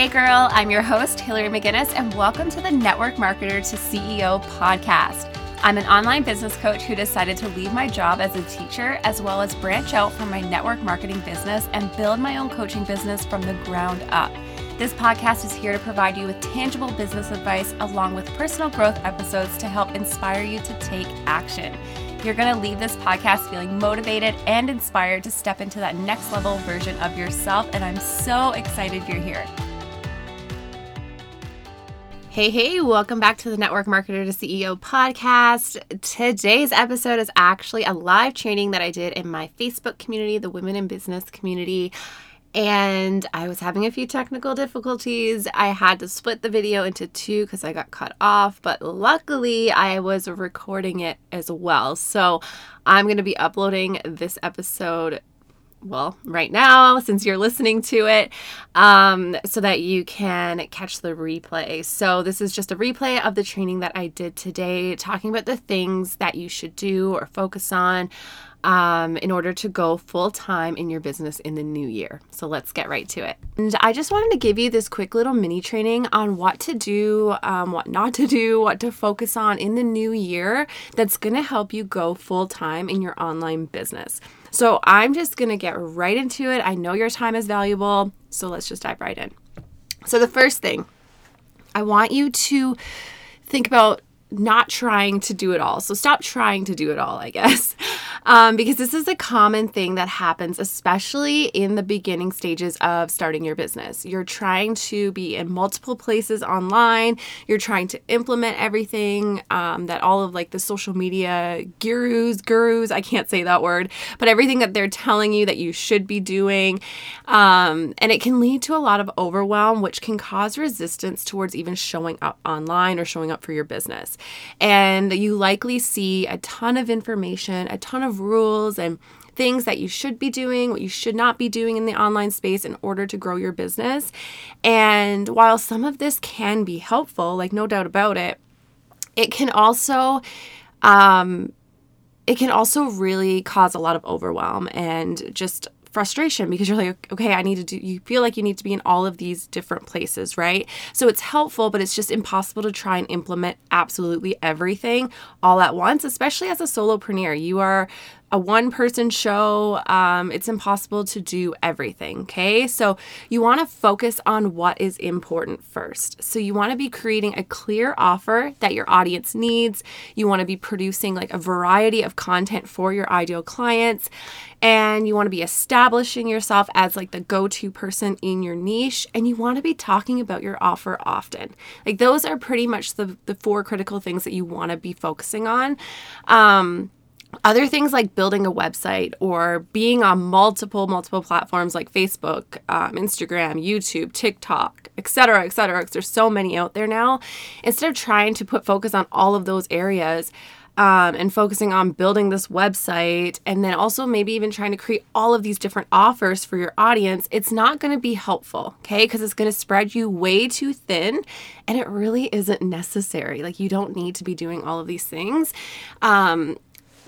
Hey, girl, I'm your host, Hillary McGinnis, and welcome to the Network Marketer to CEO podcast. I'm an online business coach who decided to leave my job as a teacher as well as branch out from my network marketing business and build my own coaching business from the ground up. This podcast is here to provide you with tangible business advice along with personal growth episodes to help inspire you to take action. You're going to leave this podcast feeling motivated and inspired to step into that next level version of yourself, and I'm so excited you're here. Hey, hey, welcome back to the Network Marketer to CEO podcast. Today's episode is actually a live training that I did in my Facebook community, the Women in Business community and I was having a few technical difficulties. I had to split the video into two because I got cut off, but luckily I was recording it as well. So I'm going to be uploading this episode. Well, right now, since you're listening to it, um, so that you can catch the replay. So, this is just a replay of the training that I did today, talking about the things that you should do or focus on um, in order to go full time in your business in the new year. So let's get right to it. And I just wanted to give you this quick little mini training on what to do, um, what not to do, what to focus on in the new year that's going to help you go full time in your online business. So I'm just going to get right into it. I know your time is valuable. So let's just dive right in. So, the first thing I want you to think about not trying to do it all. So stop trying to do it all, I guess. Um, because this is a common thing that happens, especially in the beginning stages of starting your business. You're trying to be in multiple places online, you're trying to implement everything um, that all of like the social media gurus, gurus, I can't say that word, but everything that they're telling you that you should be doing. Um, and it can lead to a lot of overwhelm, which can cause resistance towards even showing up online or showing up for your business. And you likely see a ton of information, a ton of rules and things that you should be doing, what you should not be doing in the online space in order to grow your business. And while some of this can be helpful, like no doubt about it, it can also um, it can also really cause a lot of overwhelm and just frustration because you're like, okay, I need to do, you feel like you need to be in all of these different places, right? So it's helpful, but it's just impossible to try and implement absolutely everything all at once, especially as a solopreneur. You are a one person show, um, it's impossible to do everything. Okay. So you want to focus on what is important first. So you want to be creating a clear offer that your audience needs. You want to be producing like a variety of content for your ideal clients. And you want to be establishing yourself as like the go to person in your niche. And you want to be talking about your offer often. Like those are pretty much the, the four critical things that you want to be focusing on. Um, other things like building a website or being on multiple multiple platforms like facebook um, instagram youtube tiktok etc etc because there's so many out there now. Instead of trying to put focus on all of those areas um, and focusing on building this website and then also maybe even trying to create all of these different offers for your audience it's not going to be helpful okay? Because it's going to spread you way too thin and it really isn't necessary. Like you don't need to be doing all of these things. Um,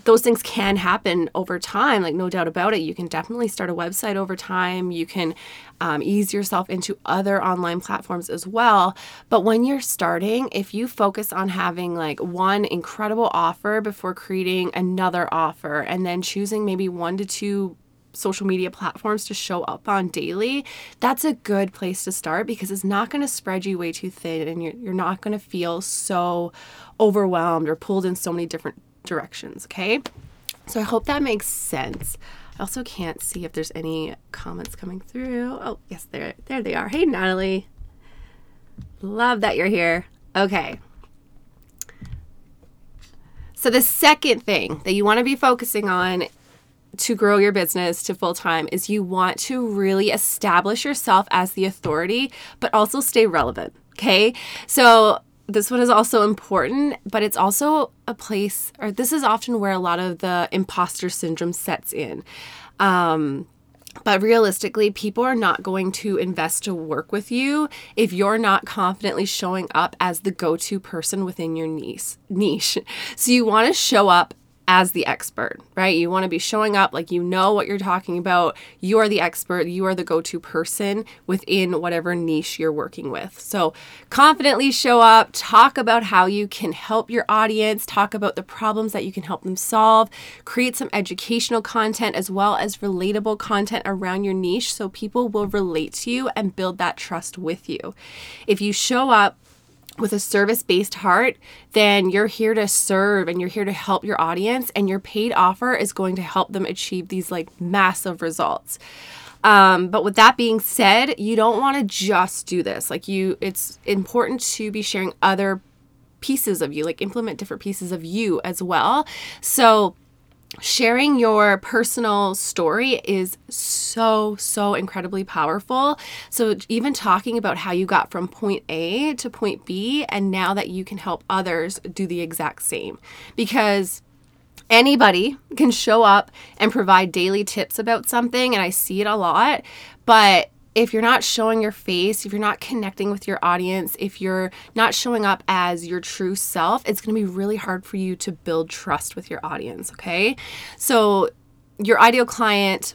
those things can happen over time, like no doubt about it. You can definitely start a website over time. You can um, ease yourself into other online platforms as well. But when you're starting, if you focus on having like one incredible offer before creating another offer and then choosing maybe one to two social media platforms to show up on daily, that's a good place to start because it's not going to spread you way too thin and you're, you're not going to feel so overwhelmed or pulled in so many different directions, okay? So I hope that makes sense. I also can't see if there's any comments coming through. Oh, yes, there there they are. Hey Natalie. Love that you're here. Okay. So the second thing that you want to be focusing on to grow your business to full time is you want to really establish yourself as the authority, but also stay relevant. Okay. So this one is also important, but it's also a place, or this is often where a lot of the imposter syndrome sets in. Um, but realistically, people are not going to invest to work with you if you're not confidently showing up as the go to person within your niche. niche. So you want to show up as the expert, right? You want to be showing up like you know what you're talking about. You are the expert, you are the go to person within whatever niche you're working with. So, confidently show up, talk about how you can help your audience, talk about the problems that you can help them solve, create some educational content as well as relatable content around your niche so people will relate to you and build that trust with you. If you show up with a service based heart, then you're here to serve and you're here to help your audience, and your paid offer is going to help them achieve these like massive results. Um, but with that being said, you don't want to just do this. Like you, it's important to be sharing other pieces of you, like implement different pieces of you as well. So sharing your personal story is so so incredibly powerful. So even talking about how you got from point A to point B and now that you can help others do the exact same. Because anybody can show up and provide daily tips about something and I see it a lot but if you're not showing your face, if you're not connecting with your audience, if you're not showing up as your true self, it's going to be really hard for you to build trust with your audience, okay? So, your ideal client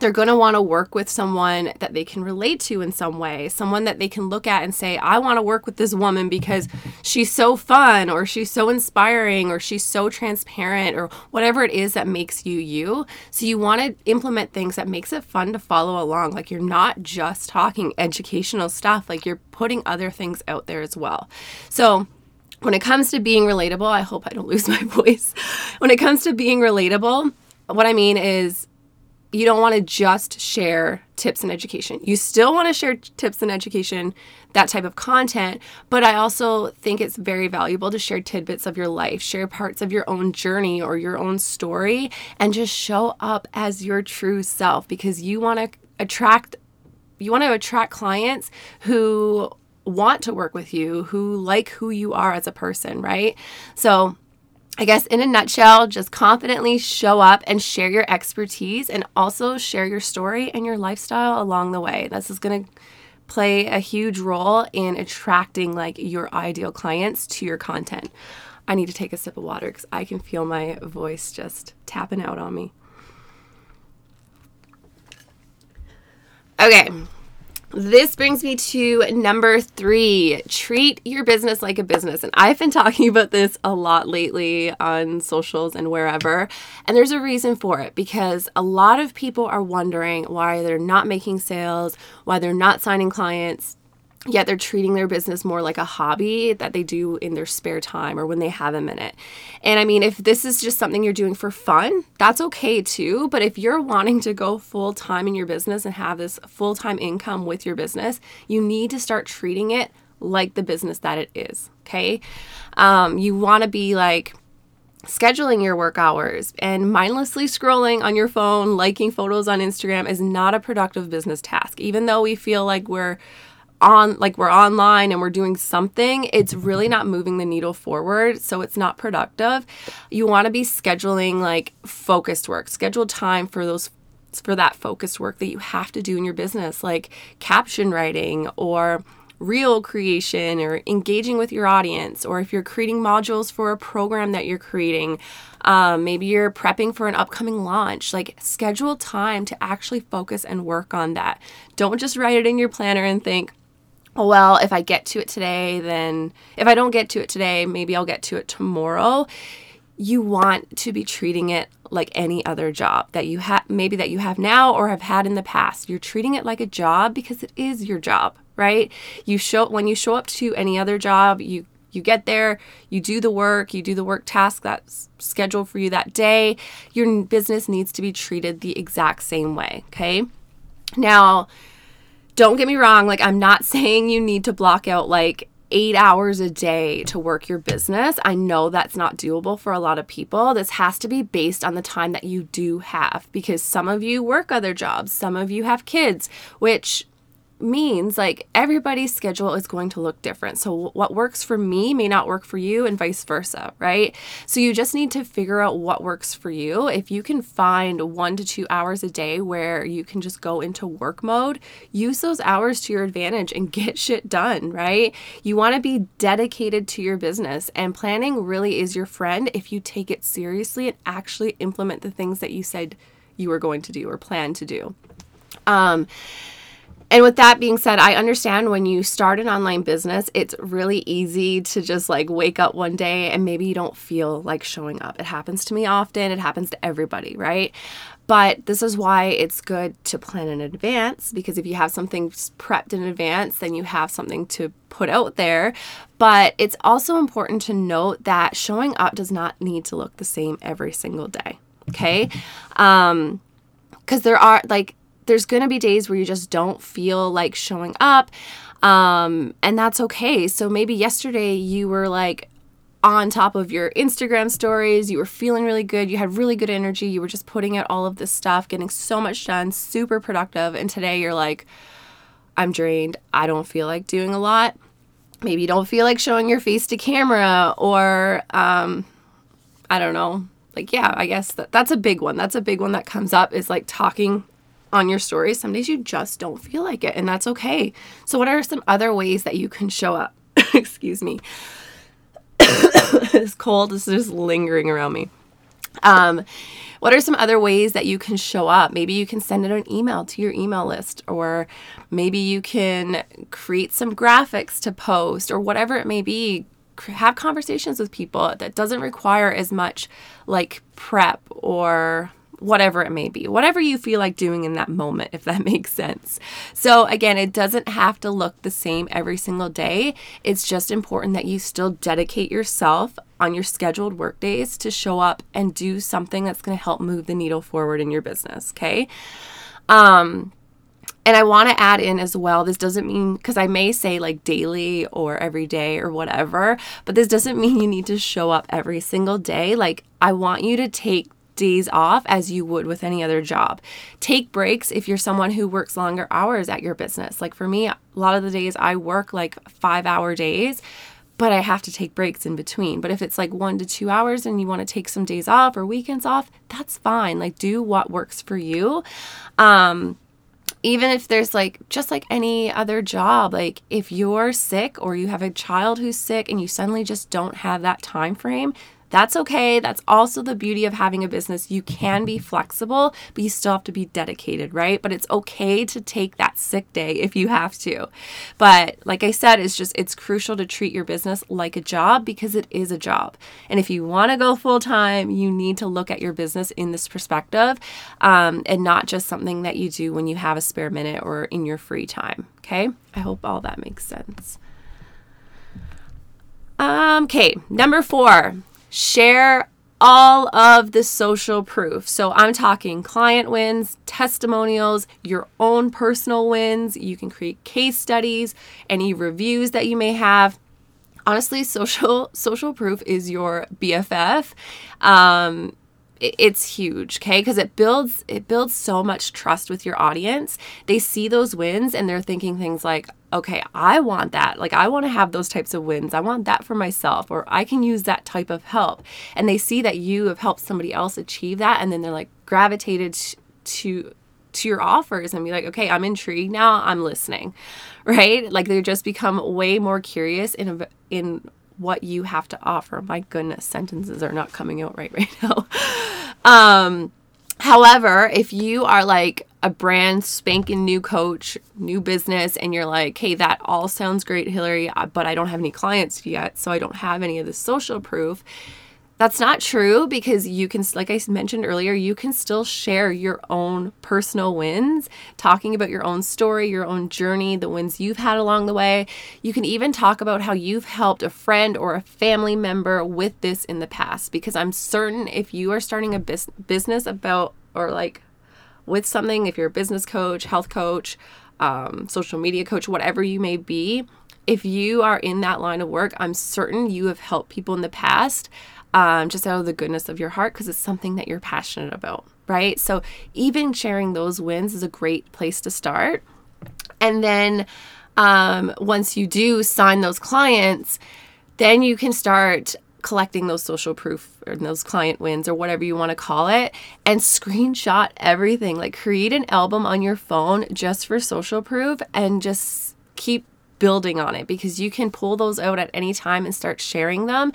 they're going to want to work with someone that they can relate to in some way, someone that they can look at and say, I want to work with this woman because she's so fun, or she's so inspiring, or she's so transparent, or whatever it is that makes you you. So you want to implement things that makes it fun to follow along. Like you're not just talking educational stuff, like you're putting other things out there as well. So when it comes to being relatable, I hope I don't lose my voice. When it comes to being relatable, what I mean is you don't want to just share tips and education. You still want to share tips and education, that type of content, but I also think it's very valuable to share tidbits of your life, share parts of your own journey or your own story, and just show up as your true self because you want to attract you want to attract clients who want to work with you, who like who you are as a person, right? So I guess in a nutshell, just confidently show up and share your expertise and also share your story and your lifestyle along the way. This is going to play a huge role in attracting like your ideal clients to your content. I need to take a sip of water cuz I can feel my voice just tapping out on me. Okay. This brings me to number three treat your business like a business. And I've been talking about this a lot lately on socials and wherever. And there's a reason for it because a lot of people are wondering why they're not making sales, why they're not signing clients yet they're treating their business more like a hobby that they do in their spare time or when they have a minute. And I mean, if this is just something you're doing for fun, that's okay too. But if you're wanting to go full time in your business and have this full time income with your business, you need to start treating it like the business that it is. Okay. Um, you want to be like, scheduling your work hours and mindlessly scrolling on your phone, liking photos on Instagram is not a productive business task. Even though we feel like we're on like we're online and we're doing something it's really not moving the needle forward so it's not productive. You want to be scheduling like focused work. Schedule time for those for that focused work that you have to do in your business like caption writing or reel creation or engaging with your audience or if you're creating modules for a program that you're creating um, maybe you're prepping for an upcoming launch like schedule time to actually focus and work on that. Don't just write it in your planner and think well, if I get to it today, then if I don't get to it today, maybe I'll get to it tomorrow. You want to be treating it like any other job that you have, maybe that you have now or have had in the past. You're treating it like a job because it is your job, right? You show when you show up to any other job, you you get there, you do the work, you do the work task that's scheduled for you that day. Your business needs to be treated the exact same way, okay? Now, don't get me wrong, like, I'm not saying you need to block out like eight hours a day to work your business. I know that's not doable for a lot of people. This has to be based on the time that you do have because some of you work other jobs, some of you have kids, which means like everybody's schedule is going to look different. So what works for me may not work for you and vice versa, right? So you just need to figure out what works for you. If you can find 1 to 2 hours a day where you can just go into work mode, use those hours to your advantage and get shit done, right? You want to be dedicated to your business and planning really is your friend if you take it seriously and actually implement the things that you said you were going to do or plan to do. Um and with that being said, I understand when you start an online business, it's really easy to just like wake up one day and maybe you don't feel like showing up. It happens to me often, it happens to everybody, right? But this is why it's good to plan in advance because if you have something prepped in advance, then you have something to put out there. But it's also important to note that showing up does not need to look the same every single day. Okay. Um, because there are like there's going to be days where you just don't feel like showing up. Um, and that's okay. So maybe yesterday you were like on top of your Instagram stories, you were feeling really good, you had really good energy, you were just putting out all of this stuff, getting so much done, super productive. And today you're like, I'm drained. I don't feel like doing a lot. Maybe you don't feel like showing your face to camera or, um, I don't know. Like, yeah, I guess that, that's a big one. That's a big one that comes up is like talking on your stories. Some days you just don't feel like it, and that's okay. So, what are some other ways that you can show up? Excuse me. this cold is just lingering around me. Um, what are some other ways that you can show up? Maybe you can send it an email to your email list, or maybe you can create some graphics to post, or whatever it may be. Have conversations with people that doesn't require as much like prep or whatever it may be, whatever you feel like doing in that moment, if that makes sense. So, again, it doesn't have to look the same every single day. It's just important that you still dedicate yourself on your scheduled work days to show up and do something that's going to help move the needle forward in your business. Okay. Um, and I want to add in as well, this doesn't mean, because I may say like daily or every day or whatever, but this doesn't mean you need to show up every single day. Like, I want you to take days off as you would with any other job. Take breaks if you're someone who works longer hours at your business. Like for me, a lot of the days I work like five hour days but I have to take breaks in between. But if it's like one to two hours and you want to take some days off or weekends off, that's fine. Like, do what works for you. Um, even if there's like just like any other job like if you're sick or you have a child who's sick and you suddenly just don't have that time frame that's okay. That's also the beauty of having a business. You can be flexible, but you still have to be dedicated, right? But it's okay to take that sick day if you have to. But like I said, it's just, it's crucial to treat your business like a job because it is a job. And if you want to go full time, you need to look at your business in this perspective um, and not just something that you do when you have a spare minute or in your free time. Okay. I hope all that makes sense. Um, okay, number four, Share all of the social proof. So I'm talking client wins, testimonials, your own personal wins. You can create case studies, any reviews that you may have. Honestly, social social proof is your BFF. Um, it's huge okay? Because it builds it builds so much trust with your audience. They see those wins and they're thinking things like okay i want that. Like i want to have those types of wins. I want that for myself or i can use that type of help. And they see that you have helped somebody else achieve that and then they're like gravitated to to your offers and be like okay i'm intrigued. Now i'm listening. Right? Like they just become way more curious in a, in what you have to offer. My goodness, sentences are not coming out right right now. um, however, if you are like a brand spanking new coach, new business, and you're like, hey, that all sounds great, Hillary, uh, but I don't have any clients yet, so I don't have any of the social proof that's not true because you can, like I mentioned earlier, you can still share your own personal wins, talking about your own story, your own journey, the wins you've had along the way. You can even talk about how you've helped a friend or a family member with this in the past because I'm certain if you are starting a bis- business about or like with something, if you're a business coach, health coach, um, social media coach, whatever you may be, if you are in that line of work, I'm certain you have helped people in the past um, just out of the goodness of your heart because it's something that you're passionate about, right? So even sharing those wins is a great place to start. And then um, once you do sign those clients, then you can start collecting those social proof or those client wins or whatever you want to call it and screenshot everything. Like create an album on your phone just for social proof and just keep building on it because you can pull those out at any time and start sharing them.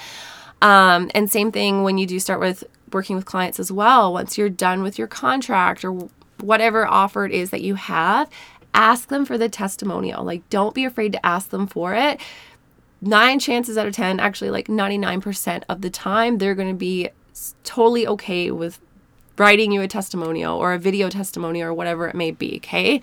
Um, and same thing when you do start with working with clients as well. Once you're done with your contract or whatever offer it is that you have, ask them for the testimonial. Like, don't be afraid to ask them for it nine chances out of 10, actually like 99% of the time, they're going to be totally okay with writing you a testimonial or a video testimonial or whatever it may be. Okay.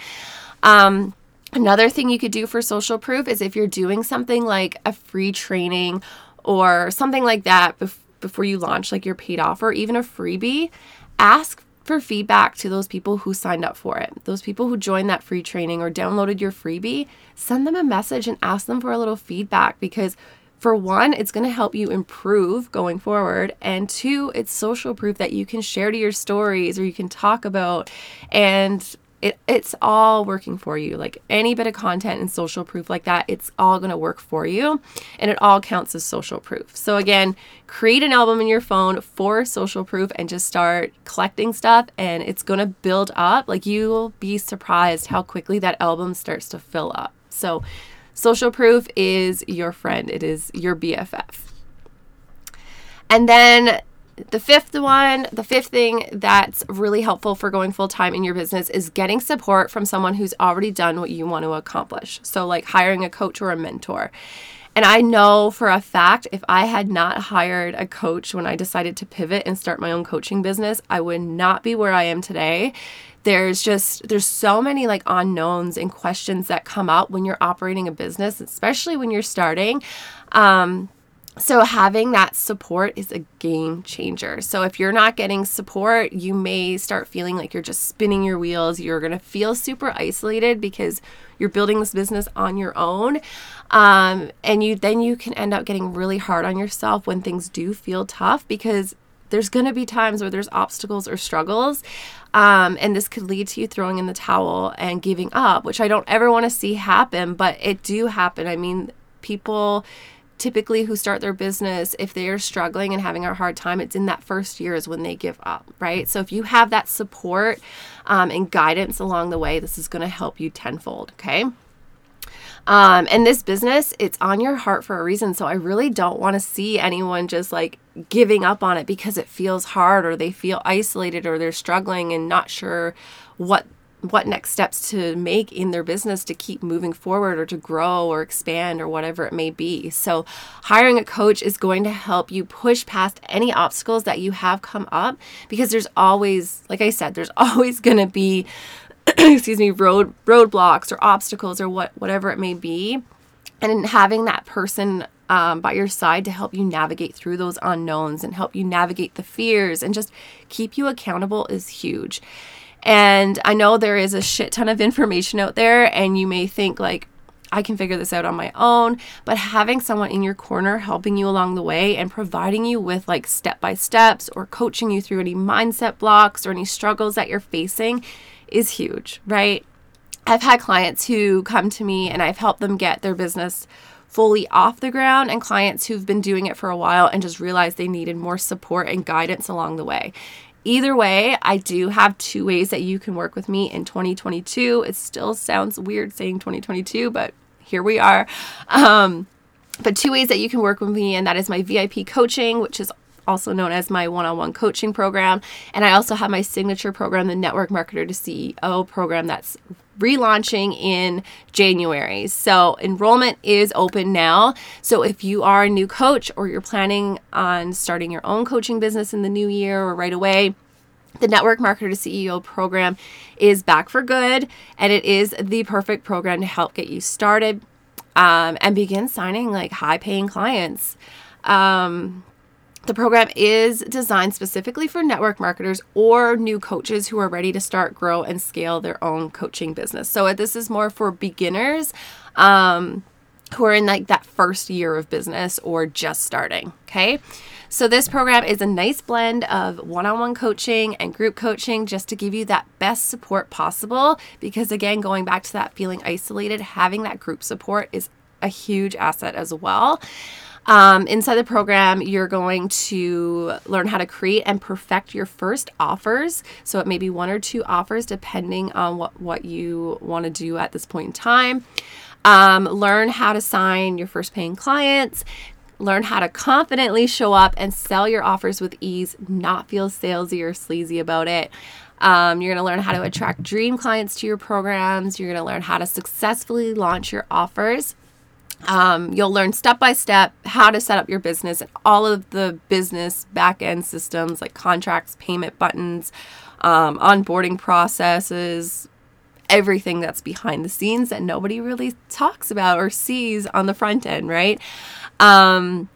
Um, another thing you could do for social proof is if you're doing something like a free training or something like that bef- before you launch, like your paid offer, even a freebie, ask for feedback to those people who signed up for it. Those people who joined that free training or downloaded your freebie, send them a message and ask them for a little feedback because for one, it's going to help you improve going forward. And two, it's social proof that you can share to your stories or you can talk about. And it, it's all working for you. Like any bit of content and social proof like that, it's all going to work for you. And it all counts as social proof. So, again, create an album in your phone for social proof and just start collecting stuff. And it's going to build up. Like you'll be surprised how quickly that album starts to fill up. So, social proof is your friend, it is your BFF. And then the fifth one, the fifth thing that's really helpful for going full time in your business is getting support from someone who's already done what you want to accomplish. So, like hiring a coach or a mentor. And I know for a fact if I had not hired a coach when I decided to pivot and start my own coaching business, I would not be where I am today. There's just there's so many like unknowns and questions that come up when you're operating a business, especially when you're starting. Um, so, having that support is a game changer. So, if you're not getting support, you may start feeling like you're just spinning your wheels. You're going to feel super isolated because you're building this business on your own. Um, and you then you can end up getting really hard on yourself when things do feel tough because there's going to be times where there's obstacles or struggles. Um, and this could lead to you throwing in the towel and giving up, which I don't ever want to see happen, but it do happen. I mean, people typically who start their business, if they are struggling and having a hard time, it's in that first year is when they give up, right? So if you have that support um, and guidance along the way, this is going to help you tenfold, okay? Um, and this business, it's on your heart for a reason. So I really don't want to see anyone just like giving up on it because it feels hard or they feel isolated or they're struggling and not sure what what next steps to make in their business to keep moving forward or to grow or expand or whatever it may be. So, hiring a coach is going to help you push past any obstacles that you have come up because there's always, like I said, there's always going to be excuse me, road roadblocks or obstacles or what whatever it may be. And having that person um, by your side to help you navigate through those unknowns and help you navigate the fears and just keep you accountable is huge. And I know there is a shit ton of information out there, and you may think, like, I can figure this out on my own, but having someone in your corner helping you along the way and providing you with like step by steps or coaching you through any mindset blocks or any struggles that you're facing is huge, right? I've had clients who come to me and I've helped them get their business fully off the ground, and clients who've been doing it for a while and just realized they needed more support and guidance along the way. Either way, I do have two ways that you can work with me in 2022. It still sounds weird saying 2022, but here we are. Um, but two ways that you can work with me, and that is my VIP coaching, which is also known as my one on one coaching program. And I also have my signature program, the Network Marketer to CEO program, that's relaunching in January. So enrollment is open now. So if you are a new coach or you're planning on starting your own coaching business in the new year or right away, the Network Marketer to CEO program is back for good, and it is the perfect program to help get you started um, and begin signing like high paying clients. Um, the program is designed specifically for network marketers or new coaches who are ready to start, grow, and scale their own coaching business. So this is more for beginners um, who are in like that first year of business or just starting. Okay. So, this program is a nice blend of one on one coaching and group coaching just to give you that best support possible. Because, again, going back to that feeling isolated, having that group support is a huge asset as well. Um, inside the program, you're going to learn how to create and perfect your first offers. So it may be one or two offers depending on what, what you want to do at this point in time. Um, learn how to sign your first paying clients. Learn how to confidently show up and sell your offers with ease, not feel salesy or sleazy about it. Um, you're going to learn how to attract dream clients to your programs. You're going to learn how to successfully launch your offers. Um, you'll learn step by step how to set up your business and all of the business back end systems like contracts, payment buttons, um, onboarding processes, everything that's behind the scenes that nobody really talks about or sees on the front end, right? Um,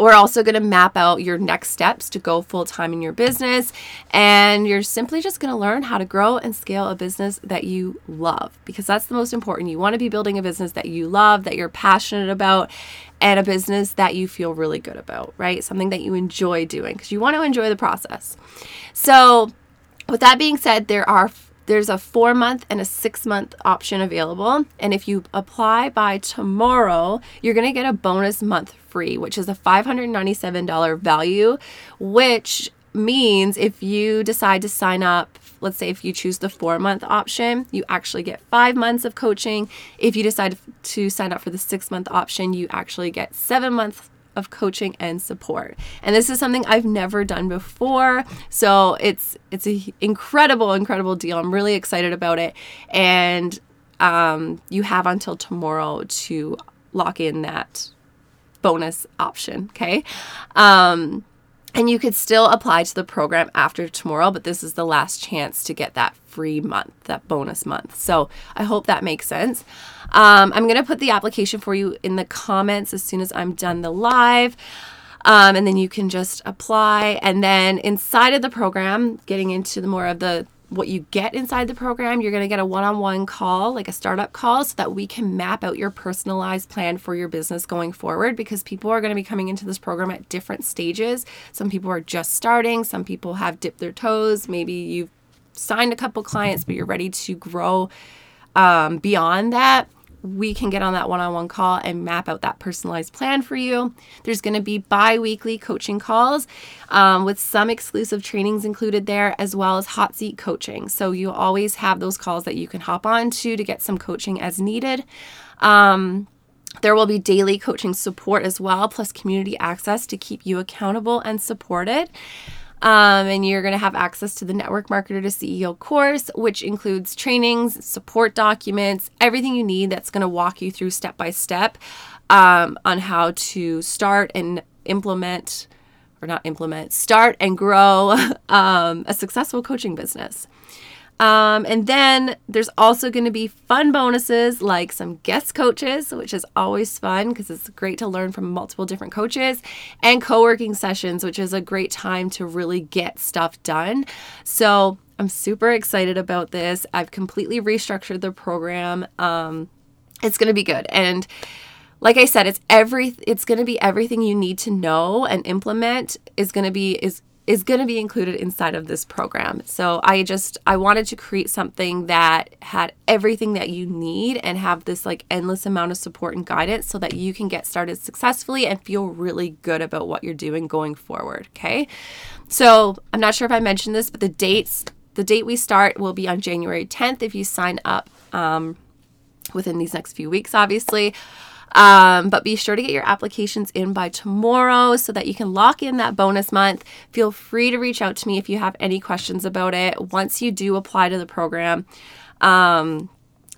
we're also going to map out your next steps to go full time in your business. And you're simply just going to learn how to grow and scale a business that you love because that's the most important. You want to be building a business that you love, that you're passionate about, and a business that you feel really good about, right? Something that you enjoy doing because you want to enjoy the process. So, with that being said, there are there's a four month and a six month option available. And if you apply by tomorrow, you're going to get a bonus month free, which is a $597 value, which means if you decide to sign up, let's say if you choose the four month option, you actually get five months of coaching. If you decide to sign up for the six month option, you actually get seven months of coaching and support. And this is something I've never done before. So it's it's an incredible, incredible deal. I'm really excited about it. And um, you have until tomorrow to lock in that bonus option. Okay. Um, and you could still apply to the program after tomorrow, but this is the last chance to get that free month, that bonus month. So I hope that makes sense. Um, I'm going to put the application for you in the comments as soon as I'm done the live. Um, and then you can just apply. And then inside of the program, getting into the more of the what you get inside the program, you're going to get a one on one call, like a startup call, so that we can map out your personalized plan for your business going forward because people are going to be coming into this program at different stages. Some people are just starting, some people have dipped their toes. Maybe you've signed a couple clients, but you're ready to grow um, beyond that we can get on that one on one call and map out that personalized plan for you. There's going to be bi weekly coaching calls um, with some exclusive trainings included there, as well as hot seat coaching. So you always have those calls that you can hop on to to get some coaching as needed. Um, there will be daily coaching support as well, plus community access to keep you accountable and supported. Um, and you're going to have access to the Network Marketer to CEO course, which includes trainings, support documents, everything you need that's going to walk you through step by step um, on how to start and implement, or not implement, start and grow um, a successful coaching business. Um, and then there's also going to be fun bonuses like some guest coaches, which is always fun because it's great to learn from multiple different coaches, and co working sessions, which is a great time to really get stuff done. So I'm super excited about this. I've completely restructured the program. Um, it's going to be good. And like I said, it's every it's going to be everything you need to know and implement is going to be is is going to be included inside of this program. So I just I wanted to create something that had everything that you need and have this like endless amount of support and guidance so that you can get started successfully and feel really good about what you're doing going forward, okay? So, I'm not sure if I mentioned this, but the dates the date we start will be on January 10th if you sign up um, within these next few weeks obviously. Um, but be sure to get your applications in by tomorrow so that you can lock in that bonus month. Feel free to reach out to me if you have any questions about it once you do apply to the program. Um,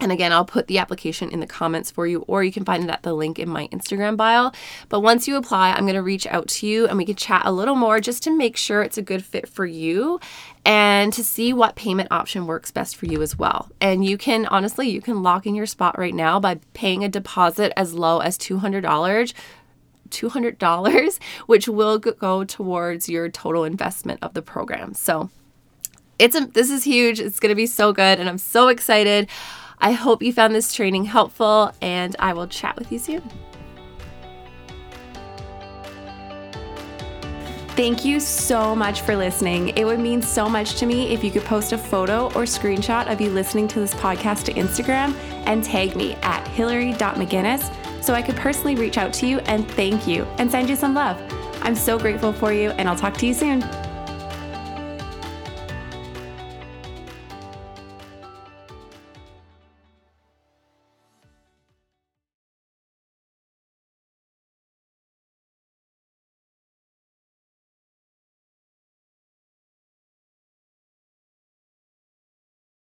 and again, I'll put the application in the comments for you, or you can find it at the link in my Instagram bio. But once you apply, I'm going to reach out to you and we can chat a little more just to make sure it's a good fit for you and to see what payment option works best for you as well. And you can honestly, you can lock in your spot right now by paying a deposit as low as $200. $200, which will go towards your total investment of the program. So, it's a, this is huge. It's going to be so good and I'm so excited. I hope you found this training helpful, and I will chat with you soon. Thank you so much for listening. It would mean so much to me if you could post a photo or screenshot of you listening to this podcast to Instagram and tag me at hillary.mcginnis so I could personally reach out to you and thank you and send you some love. I'm so grateful for you, and I'll talk to you soon.